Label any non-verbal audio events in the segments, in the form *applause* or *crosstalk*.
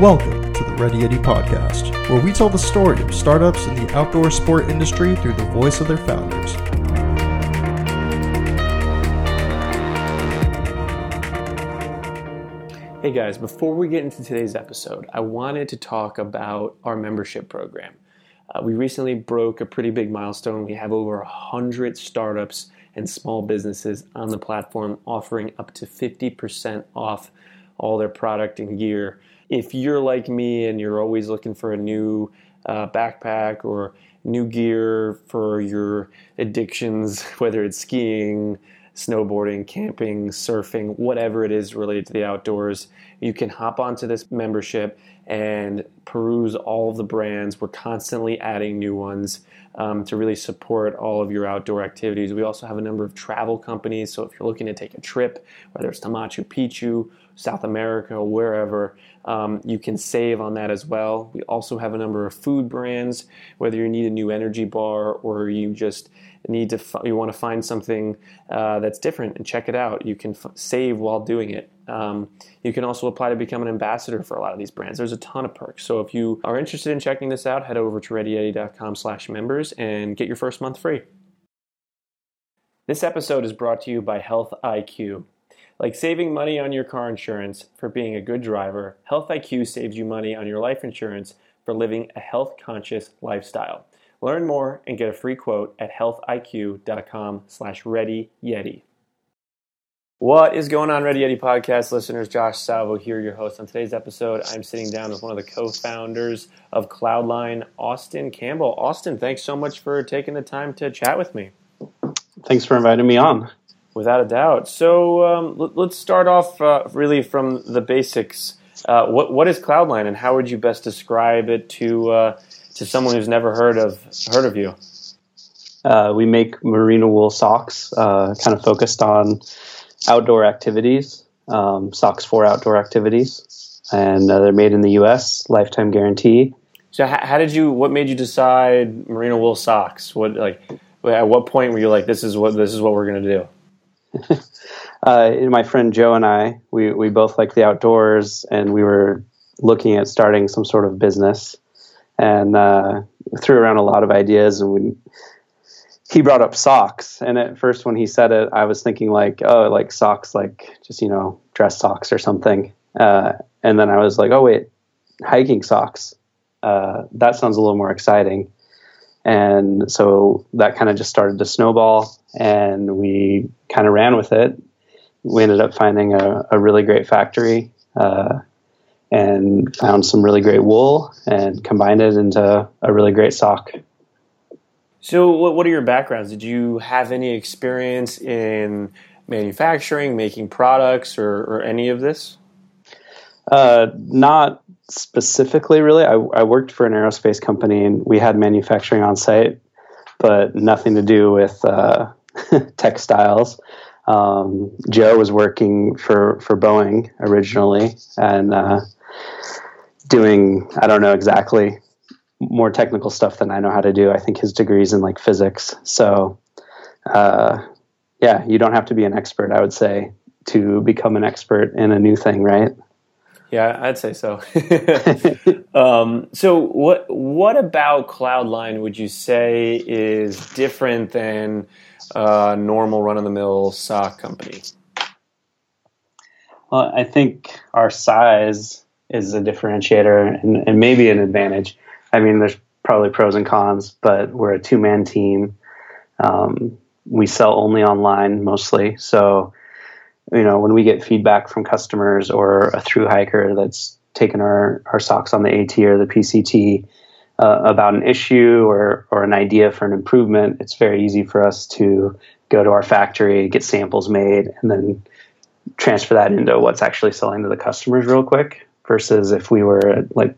Welcome to the Ready Yeti podcast, where we tell the story of startups in the outdoor sport industry through the voice of their founders. Hey guys, before we get into today's episode, I wanted to talk about our membership program. Uh, we recently broke a pretty big milestone. We have over 100 startups and small businesses on the platform offering up to 50% off all their product and gear. If you're like me and you're always looking for a new uh, backpack or new gear for your addictions, *laughs* whether it's skiing, snowboarding, camping, surfing, whatever it is related to the outdoors, you can hop onto this membership and peruse all of the brands. We're constantly adding new ones um, to really support all of your outdoor activities. We also have a number of travel companies. So if you're looking to take a trip, whether it's to Machu Picchu, South America, wherever, um, you can save on that as well. We also have a number of food brands, whether you need a new energy bar or you just need to you want to find something uh, that's different and check it out. You can f- save while doing it. Um, you can also apply to become an ambassador for a lot of these brands. There's a ton of perks. So if you are interested in checking this out, head over to readyyeti.com/members and get your first month free. This episode is brought to you by Health IQ. Like saving money on your car insurance for being a good driver, Health IQ saves you money on your life insurance for living a health conscious lifestyle. Learn more and get a free quote at healthiq.com slash readyyeti. What is going on, Ready Yeti podcast listeners? Josh Salvo here, your host. On today's episode, I'm sitting down with one of the co founders of Cloudline, Austin Campbell. Austin, thanks so much for taking the time to chat with me. Thanks for inviting me on. Without a doubt. So um, let, us start off uh, really from the basics. Uh, what, what is Cloudline, and how would you best describe it to uh, to someone who's never heard of heard of you? Uh, we make merino wool socks, uh, kind of focused on outdoor activities, um, socks for outdoor activities, and uh, they're made in the U.S. Lifetime guarantee. So, how, how, did you? What made you decide merino wool socks? What like? At what point were you like, this is what this is what we're going to do? *laughs* uh, my friend Joe and I, we we both like the outdoors, and we were looking at starting some sort of business and uh, threw around a lot of ideas. And we, he brought up socks, and at first when he said it, I was thinking like, oh, like socks, like just you know, dress socks or something. Uh, and then I was like, oh wait, hiking socks. Uh, that sounds a little more exciting. And so that kind of just started to snowball, and we kind of ran with it. We ended up finding a, a really great factory uh, and found some really great wool and combined it into a really great sock. So, what are your backgrounds? Did you have any experience in manufacturing, making products, or, or any of this? Uh, not specifically, really. I, I, worked for an aerospace company and we had manufacturing on site, but nothing to do with uh, *laughs* textiles. Um, Joe was working for, for Boeing originally, and uh, doing I don't know exactly more technical stuff than I know how to do. I think his degree's in like physics. So uh, yeah, you don't have to be an expert, I would say, to become an expert in a new thing, right? Yeah, I'd say so. *laughs* um, so, what what about Cloudline would you say is different than a normal run of the mill sock company? Well, I think our size is a differentiator and, and maybe an advantage. I mean, there's probably pros and cons, but we're a two man team. Um, we sell only online mostly. So, you know, when we get feedback from customers or a through hiker that's taken our, our socks on the AT or the PCT uh, about an issue or, or an idea for an improvement, it's very easy for us to go to our factory, get samples made, and then transfer that into what's actually selling to the customers real quick versus if we were like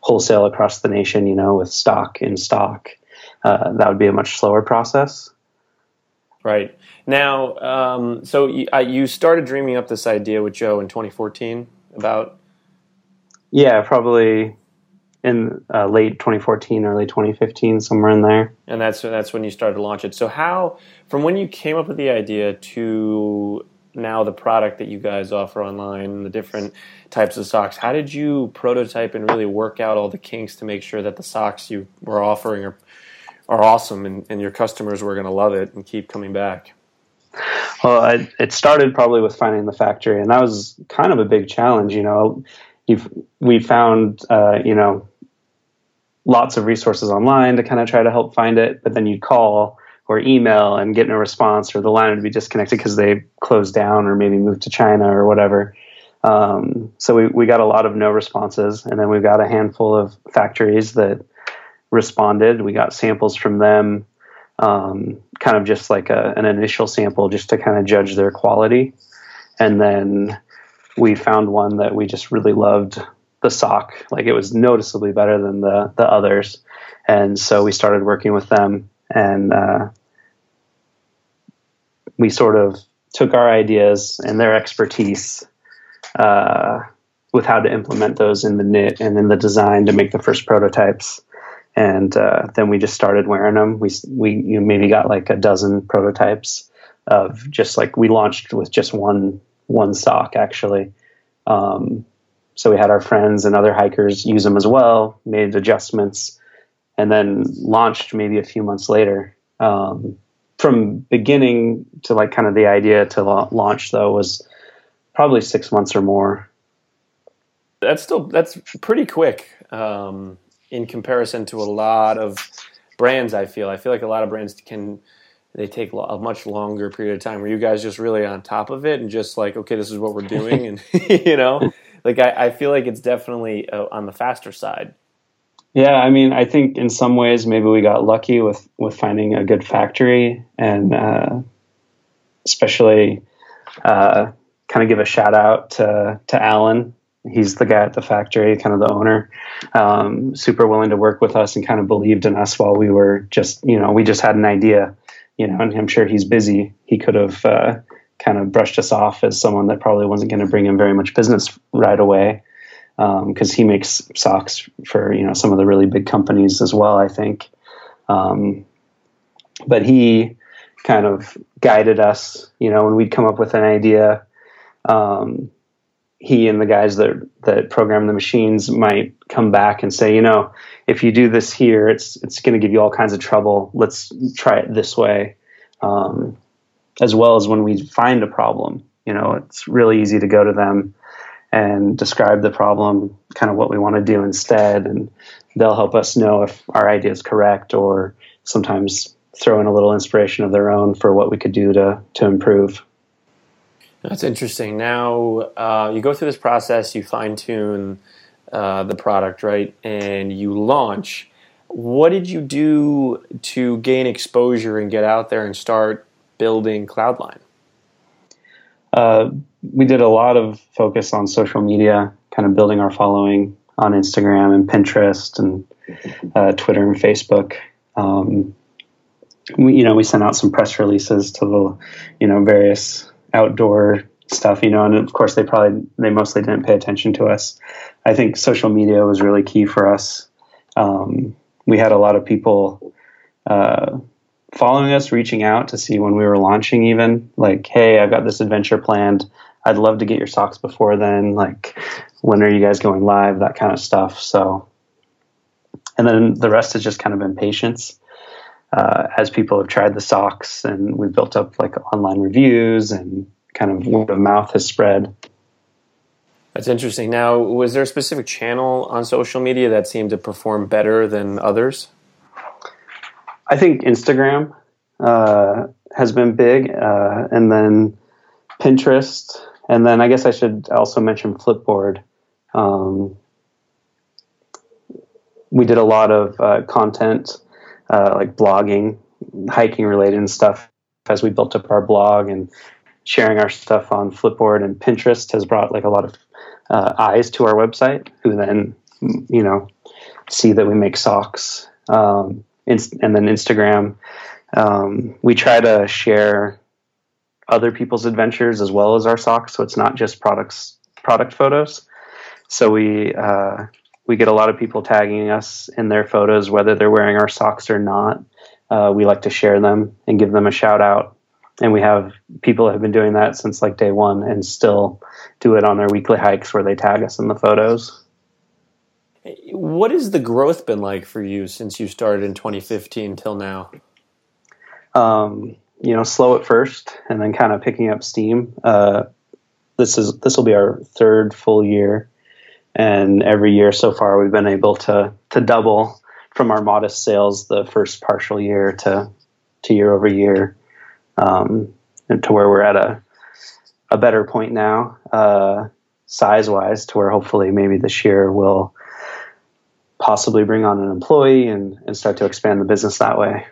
wholesale across the nation, you know, with stock in stock, uh, that would be a much slower process. Right. Now, um, so you, uh, you, started dreaming up this idea with Joe in 2014 about. Yeah, probably in uh, late 2014, early 2015, somewhere in there. And that's that's when you started to launch it. So how, from when you came up with the idea to now the product that you guys offer online, the different types of socks. How did you prototype and really work out all the kinks to make sure that the socks you were offering are are awesome and, and your customers were going to love it and keep coming back? Well, I, it started probably with finding the factory, and that was kind of a big challenge. You know, you've we found uh, you know lots of resources online to kind of try to help find it, but then you'd call or email and getting a response, or the line would be disconnected because they closed down or maybe moved to China or whatever. Um, so we, we got a lot of no responses, and then we got a handful of factories that responded. We got samples from them, um, kind of just like a, an initial sample, just to kind of judge their quality, and then we found one that we just really loved the sock. Like it was noticeably better than the the others, and so we started working with them and uh, we sort of took our ideas and their expertise uh, with how to implement those in the knit and in the design to make the first prototypes. And uh, then we just started wearing them. We we you maybe got like a dozen prototypes of just like we launched with just one one sock actually. Um, so we had our friends and other hikers use them as well, made adjustments, and then launched maybe a few months later. Um, from beginning to like kind of the idea to la- launch though was probably six months or more. That's still that's pretty quick um, in comparison to a lot of brands. I feel I feel like a lot of brands can they take a much longer period of time. Were you guys just really on top of it and just like okay, this is what we're doing, *laughs* and *laughs* you know, like I, I feel like it's definitely uh, on the faster side. Yeah, I mean, I think in some ways maybe we got lucky with with finding a good factory, and uh, especially uh, kind of give a shout out to to Alan. He's the guy at the factory, kind of the owner. Um, super willing to work with us and kind of believed in us while we were just, you know, we just had an idea, you know, and I'm sure he's busy. He could have uh, kind of brushed us off as someone that probably wasn't going to bring him very much business right away because um, he makes socks for you know some of the really big companies as well. I think, um, but he kind of guided us. You know, when we'd come up with an idea, um, he and the guys that that program the machines might come back and say, you know, if you do this here, it's it's going to give you all kinds of trouble. Let's try it this way. Um, as well as when we find a problem, you know, it's really easy to go to them and describe the problem, kind of what we want to do instead. And they'll help us know if our idea is correct or sometimes throw in a little inspiration of their own for what we could do to, to improve. That's interesting. Now, uh, you go through this process, you fine tune uh, the product, right? And you launch. What did you do to gain exposure and get out there and start building Cloudline? Uh, we did a lot of focus on social media, kind of building our following on Instagram and Pinterest and uh, Twitter and Facebook. Um, we, you know, we sent out some press releases to the, you know, various outdoor stuff, you know, and of course they probably, they mostly didn't pay attention to us. I think social media was really key for us. Um, we had a lot of people, uh, following us, reaching out to see when we were launching, even like, hey, I've got this adventure planned. I'd love to get your socks before then. Like, when are you guys going live? That kind of stuff. So, and then the rest has just kind of been patience. Uh, as people have tried the socks and we've built up like online reviews and kind of word of mouth has spread. That's interesting. Now, was there a specific channel on social media that seemed to perform better than others? I think Instagram uh, has been big, uh, and then Pinterest and then I guess I should also mention Flipboard. Um, we did a lot of uh, content, uh, like blogging, hiking related and stuff, as we built up our blog and sharing our stuff on Flipboard and Pinterest has brought like a lot of uh, eyes to our website, who then you know see that we make socks. Um, and then Instagram, um, we try to share other people's adventures as well as our socks. So it's not just products product photos. So we uh, we get a lot of people tagging us in their photos, whether they're wearing our socks or not. Uh, we like to share them and give them a shout out. and we have people have been doing that since like day one and still do it on their weekly hikes where they tag us in the photos. What has the growth been like for you since you started in 2015 till now? Um, you know, slow at first and then kind of picking up steam. Uh, this is this will be our third full year, and every year so far we've been able to to double from our modest sales the first partial year to to year over year, um, and to where we're at a a better point now, uh, size wise, to where hopefully maybe this year we'll possibly bring on an employee and, and start to expand the business that way.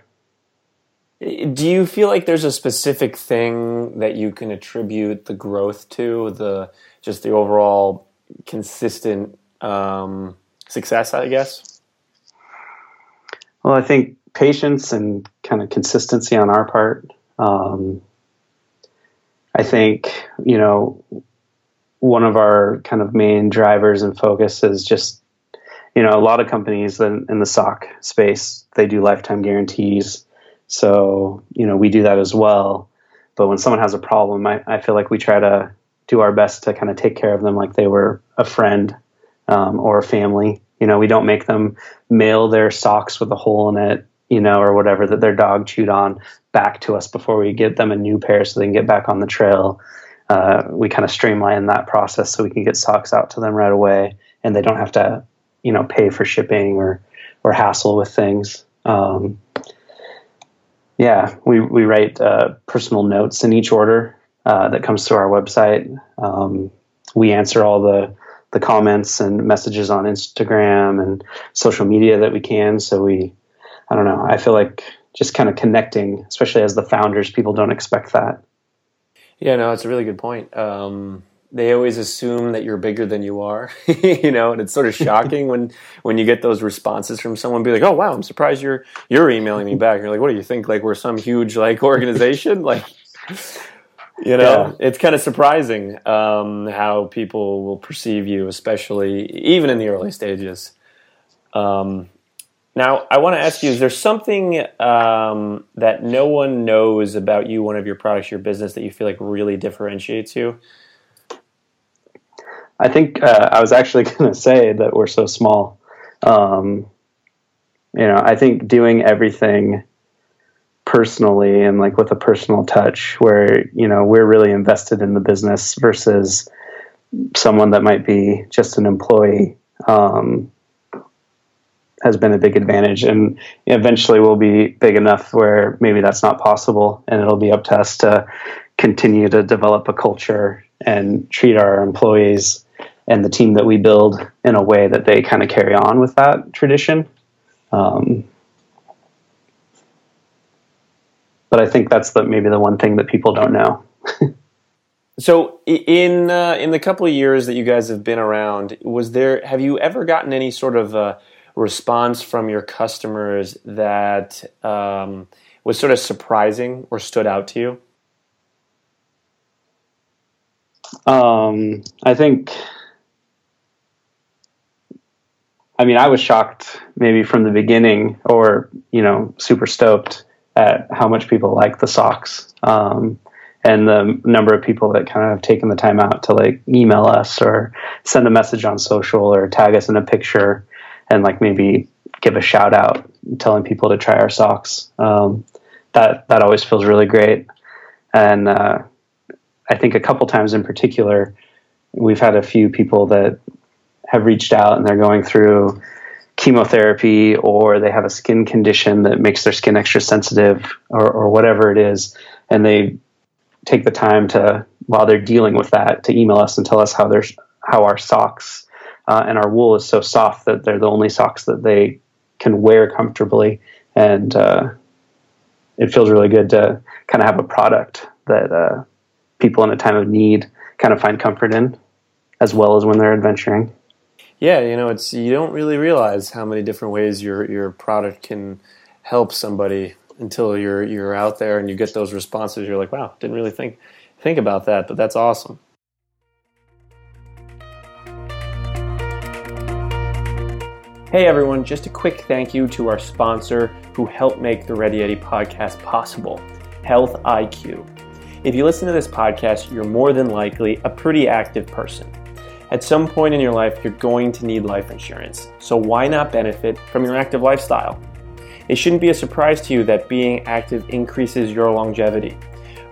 Do you feel like there's a specific thing that you can attribute the growth to, the just the overall consistent um, success? I guess. Well, I think patience and kind of consistency on our part. Um, I think you know one of our kind of main drivers and focus is just you know a lot of companies in, in the sock space they do lifetime guarantees so, you know, we do that as well. But when someone has a problem, I, I feel like we try to do our best to kind of take care of them like they were a friend um, or a family. You know, we don't make them mail their socks with a hole in it, you know, or whatever that their dog chewed on back to us before we get them a new pair so they can get back on the trail. Uh, we kind of streamline that process so we can get socks out to them right away and they don't have to, you know, pay for shipping or, or hassle with things. Um, yeah, we, we write uh, personal notes in each order uh, that comes through our website. Um, we answer all the, the comments and messages on Instagram and social media that we can. So we, I don't know, I feel like just kind of connecting, especially as the founders, people don't expect that. Yeah, no, it's a really good point. Um, they always assume that you're bigger than you are, *laughs* you know, and it's sort of shocking when when you get those responses from someone be like, "Oh, wow, I'm surprised you're you're emailing me back." You're like, "What do you think like we're some huge like organization?" *laughs* like you know, yeah. it's kind of surprising um, how people will perceive you, especially even in the early stages. Um, now, I want to ask you: Is there something um, that no one knows about you, one of your products, your business, that you feel like really differentiates you? I think uh, I was actually *laughs* going to say that we're so small. Um, you know, I think doing everything personally and like with a personal touch, where you know we're really invested in the business versus someone that might be just an employee, um, has been a big advantage. And eventually, we'll be big enough where maybe that's not possible, and it'll be up to us to continue to develop a culture and treat our employees and the team that we build in a way that they kind of carry on with that tradition. Um, but I think that's the maybe the one thing that people don't know. *laughs* so in uh, in the couple of years that you guys have been around, was there have you ever gotten any sort of uh, response from your customers that um, was sort of surprising or stood out to you? Um, I think I mean, I was shocked maybe from the beginning, or you know, super stoked at how much people like the socks, um, and the number of people that kind of have taken the time out to like email us or send a message on social or tag us in a picture, and like maybe give a shout out, telling people to try our socks. Um, that that always feels really great, and uh, I think a couple times in particular, we've had a few people that have reached out and they're going through chemotherapy or they have a skin condition that makes their skin extra sensitive or, or whatever it is and they take the time to while they're dealing with that to email us and tell us how their how our socks uh, and our wool is so soft that they're the only socks that they can wear comfortably. And uh, it feels really good to kind of have a product that uh, people in a time of need kind of find comfort in as well as when they're adventuring yeah, you know, it's you don't really realize how many different ways your your product can help somebody until you're you're out there and you get those responses. You're like, wow, didn't really think think about that, but that's awesome. Hey everyone, just a quick thank you to our sponsor who helped make the Ready Yeti podcast possible. Health IQ. If you listen to this podcast, you're more than likely a pretty active person. At some point in your life, you're going to need life insurance, so why not benefit from your active lifestyle? It shouldn't be a surprise to you that being active increases your longevity.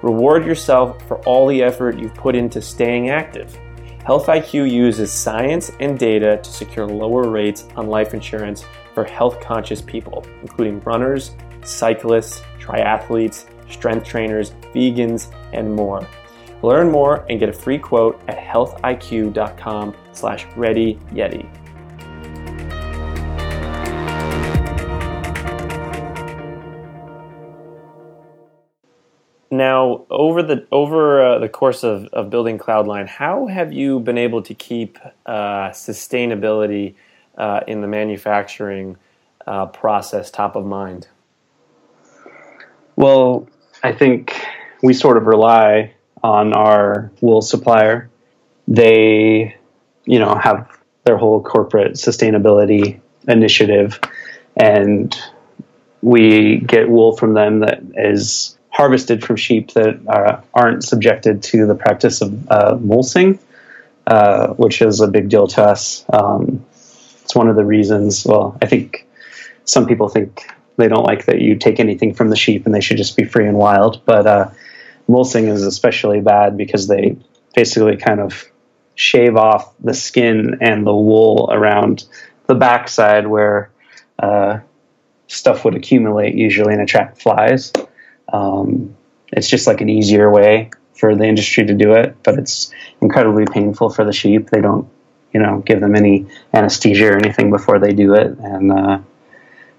Reward yourself for all the effort you've put into staying active. Health IQ uses science and data to secure lower rates on life insurance for health conscious people, including runners, cyclists, triathletes, strength trainers, vegans, and more. Learn more and get a free quote at healthiq.com slash readyyeti. Now, over the over uh, the course of, of building Cloudline, how have you been able to keep uh, sustainability uh, in the manufacturing uh, process top of mind? Well, I think we sort of rely on our wool supplier. They, you know, have their whole corporate sustainability initiative, and we get wool from them that is harvested from sheep that are, aren't subjected to the practice of uh, molting, uh, which is a big deal to us. Um, it's one of the reasons. Well, I think some people think they don't like that you take anything from the sheep and they should just be free and wild. But uh, molting is especially bad because they basically kind of shave off the skin and the wool around the backside where uh, stuff would accumulate usually and attract flies. Um, it's just like an easier way for the industry to do it, but it's incredibly painful for the sheep. They don't, you know, give them any anesthesia or anything before they do it, and uh,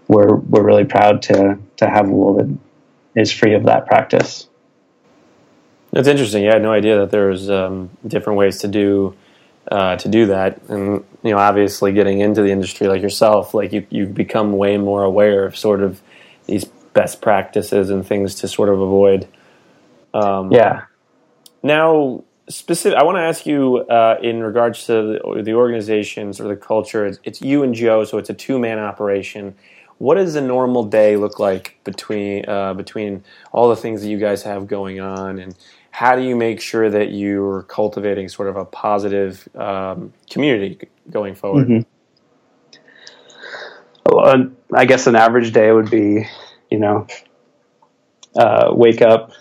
we're we're really proud to to have wool that is free of that practice. That's interesting. Yeah, I had no idea that there's um, different ways to do uh, to do that, and you know, obviously, getting into the industry like yourself, like you you become way more aware of sort of these best practices and things to sort of avoid. Um, yeah. Now, specific, I want to ask you uh, in regards to the, the organizations or the culture. It's, it's you and Joe, so it's a two man operation. What does a normal day look like between uh, between all the things that you guys have going on, and how do you make sure that you're cultivating sort of a positive um, community going forward? Mm-hmm. Well, I guess an average day would be you know, uh, wake up.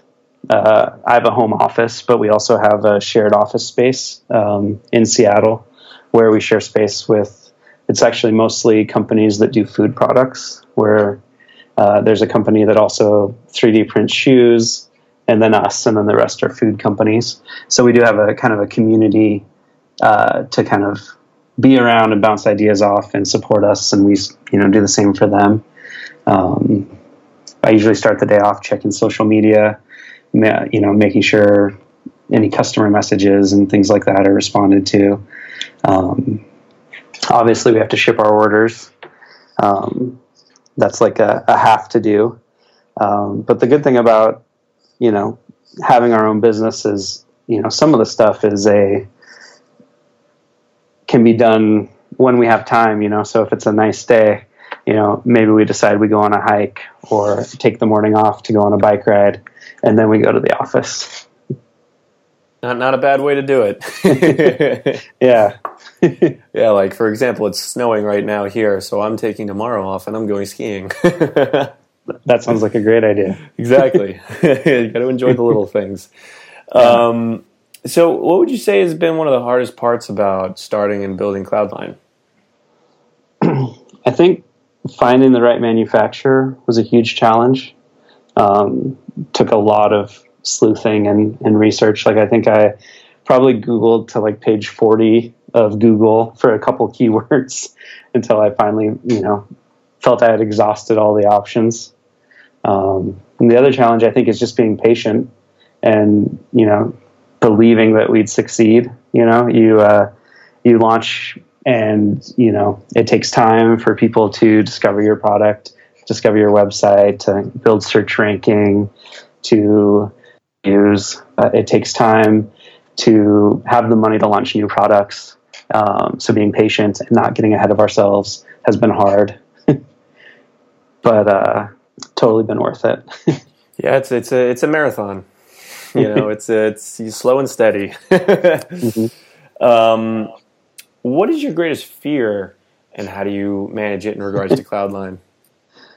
Uh, I have a home office, but we also have a shared office space um, in Seattle where we share space with. It's actually mostly companies that do food products. Where uh, there's a company that also 3D prints shoes, and then us, and then the rest are food companies. So we do have a kind of a community uh, to kind of be around and bounce ideas off and support us, and we you know do the same for them. Um, I usually start the day off checking social media, you know, making sure any customer messages and things like that are responded to. Um, obviously, we have to ship our orders. Um, that's like a, a, have to do. Um, but the good thing about you know having our own business is you know some of the stuff is a can be done when we have time. You know, so if it's a nice day, you know, maybe we decide we go on a hike or take the morning off to go on a bike ride, and then we go to the office. Not not a bad way to do it. *laughs* yeah. *laughs* yeah, like for example, it's snowing right now here, so I'm taking tomorrow off and I'm going skiing. *laughs* that sounds like a great idea. *laughs* exactly. *laughs* you got to enjoy the little things. Um, so, what would you say has been one of the hardest parts about starting and building Cloudline? *clears throat* I think finding the right manufacturer was a huge challenge. Um, took a lot of sleuthing and, and research. Like I think I probably Googled to like page 40 of Google for a couple *laughs* keywords until I finally, you know, felt I had exhausted all the options. Um, and the other challenge I think is just being patient and, you know, believing that we'd succeed. You know, you, uh, you launch and you know it takes time for people to discover your product discover your website to build search ranking to use uh, it takes time to have the money to launch new products um, so being patient and not getting ahead of ourselves has been hard *laughs* but uh, totally been worth it *laughs* Yeah, it's it's a it's a marathon. You know, it's a, it's slow and steady. mm-hmm. *laughs* um, what is your greatest fear, and how do you manage it in regards to Cloudline?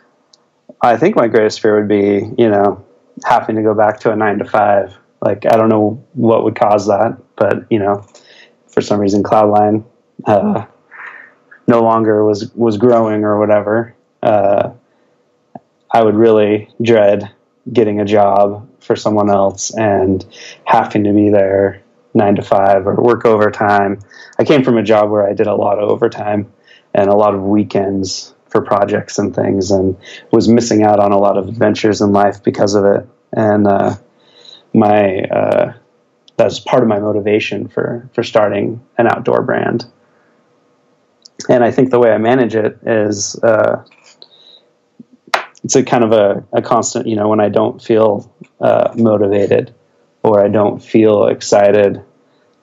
*laughs* I think my greatest fear would be, you know, having to go back to a nine to five. Like, I don't know what would cause that, but you know, for some reason, Cloudline uh, no longer was was growing or whatever. Uh, I would really dread getting a job for someone else and having to be there nine to five or work overtime. I came from a job where I did a lot of overtime and a lot of weekends for projects and things and was missing out on a lot of adventures in life because of it. And uh, my uh, that's part of my motivation for for starting an outdoor brand. And I think the way I manage it is uh, it's a kind of a, a constant, you know, when I don't feel uh, motivated or I don't feel excited.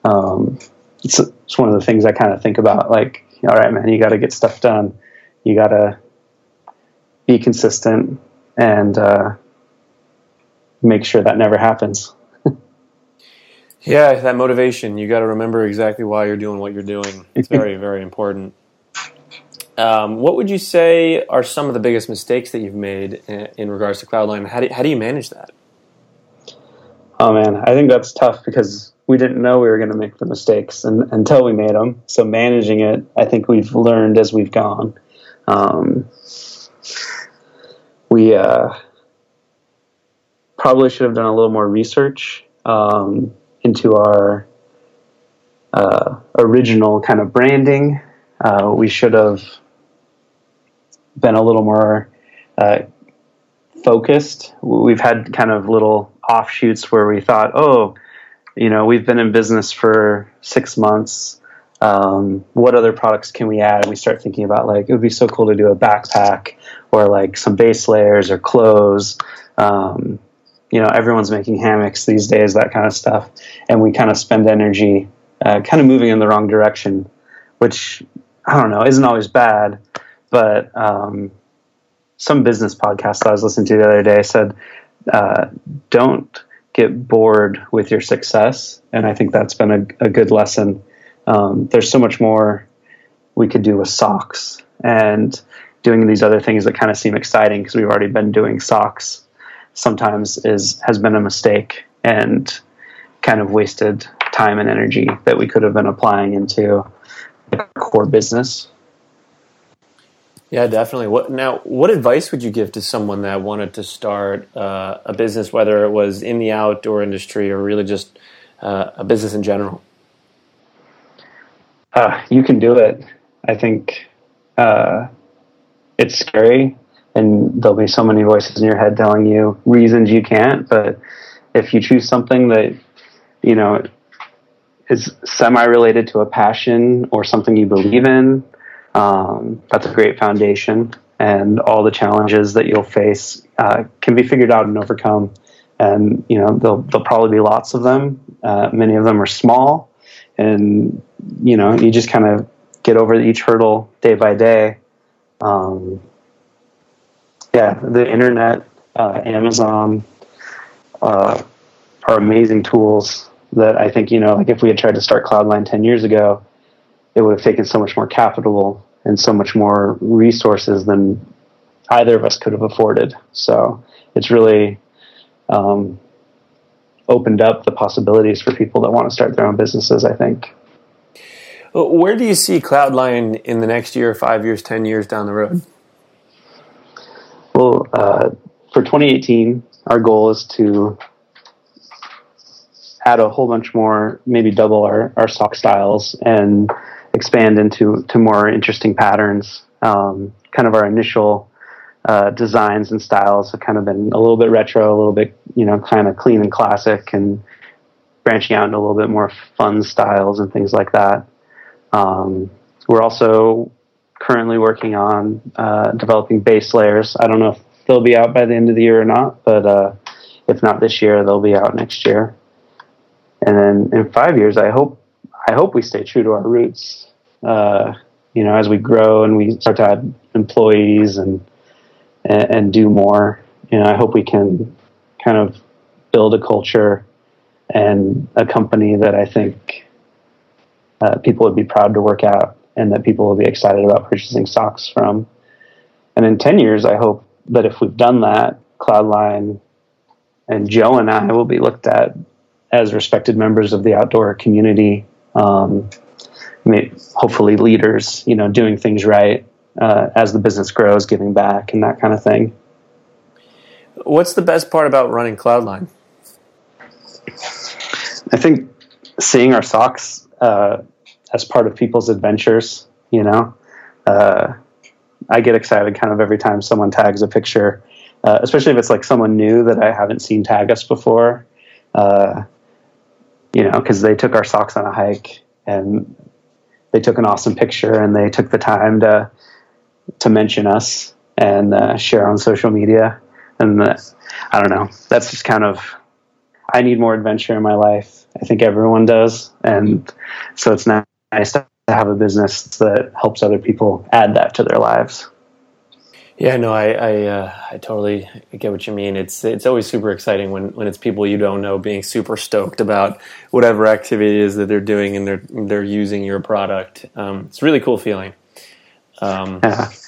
Um, it's, it's one of the things I kind of think about. Like, all right, man, you got to get stuff done. You got to be consistent and uh, make sure that never happens. *laughs* yeah, that motivation. You got to remember exactly why you're doing what you're doing. It's very, *laughs* very important. Um, what would you say are some of the biggest mistakes that you've made in, in regards to Cloudline? How do, how do you manage that? Oh man, I think that's tough because we didn't know we were going to make the mistakes and, until we made them. So managing it, I think we've learned as we've gone. Um, we uh, probably should have done a little more research um, into our uh, original kind of branding. Uh, we should have been a little more uh, focused. We've had kind of little offshoots where we thought, oh, you know, we've been in business for six months. Um, what other products can we add? And we start thinking about like it would be so cool to do a backpack or like some base layers or clothes. Um, you know, everyone's making hammocks these days, that kind of stuff, and we kind of spend energy uh, kind of moving in the wrong direction, which I don't know isn't always bad, but um, some business podcast that I was listening to the other day said, uh, "Don't get bored with your success," and I think that's been a, a good lesson. Um, there's so much more we could do with socks and doing these other things that kind of seem exciting because we've already been doing socks. Sometimes is has been a mistake and kind of wasted time and energy that we could have been applying into a core business. Yeah, definitely. What now? What advice would you give to someone that wanted to start uh, a business, whether it was in the outdoor industry or really just uh, a business in general? Uh, you can do it. I think uh, it's scary, and there'll be so many voices in your head telling you reasons you can't. But if you choose something that you know is semi-related to a passion or something you believe in, um, that's a great foundation, and all the challenges that you'll face uh, can be figured out and overcome. And you know there'll, there'll probably be lots of them. Uh, many of them are small, and you know you just kind of get over each hurdle day by day. Um, yeah, the internet, uh, Amazon uh, are amazing tools that I think you know, like if we had tried to start Cloudline ten years ago, it would have taken so much more capital and so much more resources than either of us could have afforded. So it's really um, opened up the possibilities for people that want to start their own businesses. I think. Where do you see Cloudline in the next year, five years, ten years down the road? Well, uh, for 2018, our goal is to add a whole bunch more, maybe double our, our sock styles and expand into to more interesting patterns. Um, kind of our initial uh, designs and styles have kind of been a little bit retro, a little bit you know kind of clean and classic, and branching out into a little bit more fun styles and things like that. Um, we're also currently working on uh, developing base layers. I don't know if they'll be out by the end of the year or not, but uh, if not this year, they'll be out next year. And then in five years, I hope I hope we stay true to our roots. Uh, you know, as we grow and we start to add employees and, and, and do more, you know, I hope we can kind of build a culture and a company that I think uh, people would be proud to work at and that people will be excited about purchasing socks from. And in 10 years, I hope that if we've done that, Cloudline and Joe and I will be looked at as respected members of the outdoor community. Um, hopefully leaders, you know, doing things right uh, as the business grows, giving back and that kind of thing. What's the best part about running Cloudline? I think seeing our socks uh, as part of people's adventures. You know, uh, I get excited kind of every time someone tags a picture, uh, especially if it's like someone new that I haven't seen tag us before. Uh, you know, because they took our socks on a hike and they took an awesome picture and they took the time to to mention us and uh, share on social media. And uh, I don't know, that's just kind of I need more adventure in my life. I think everyone does, and so it's nice to have a business that helps other people add that to their lives. Yeah, no, I I, uh, I totally get what you mean. It's it's always super exciting when, when it's people you don't know being super stoked about whatever activity it is that they're doing and they're they're using your product. Um, it's a really cool feeling. Um, yeah. *laughs*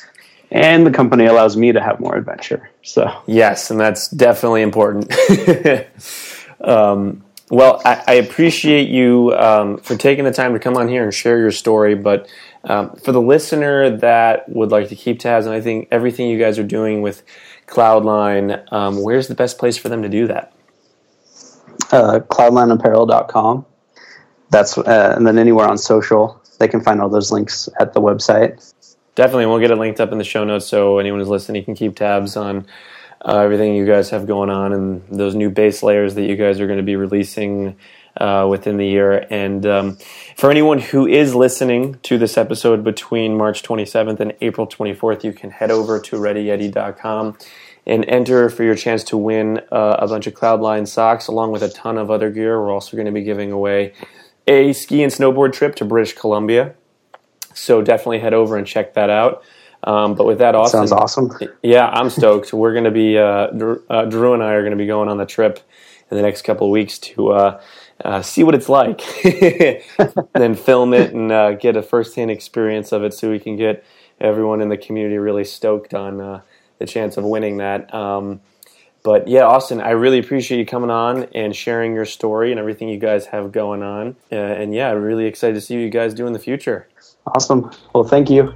And the company allows me to have more adventure. So yes, and that's definitely important. *laughs* um, well, I, I, appreciate you um, for taking the time to come on here and share your story. But um, for the listener that would like to keep tabs on I think everything you guys are doing with Cloudline, um, where's the best place for them to do that? Uh, cloudlineapparel.com. That's uh, and then anywhere on social, they can find all those links at the website. Definitely, we'll get it linked up in the show notes so anyone who's listening can keep tabs on uh, everything you guys have going on and those new base layers that you guys are going to be releasing uh, within the year. And um, for anyone who is listening to this episode between March 27th and April 24th, you can head over to readyyeti.com and enter for your chance to win uh, a bunch of Cloudline socks along with a ton of other gear. We're also going to be giving away a ski and snowboard trip to British Columbia. So definitely head over and check that out. Um, but with that, Austin sounds awesome. Yeah, I'm stoked. We're going to be uh, Drew, uh, Drew, and I are going to be going on the trip in the next couple of weeks to uh, uh see what it's like, *laughs* then film it and uh, get a firsthand experience of it, so we can get everyone in the community really stoked on uh, the chance of winning that. Um, but yeah, Austin, I really appreciate you coming on and sharing your story and everything you guys have going on. and yeah, I'm really excited to see what you guys do in the future. Awesome. Well, thank you.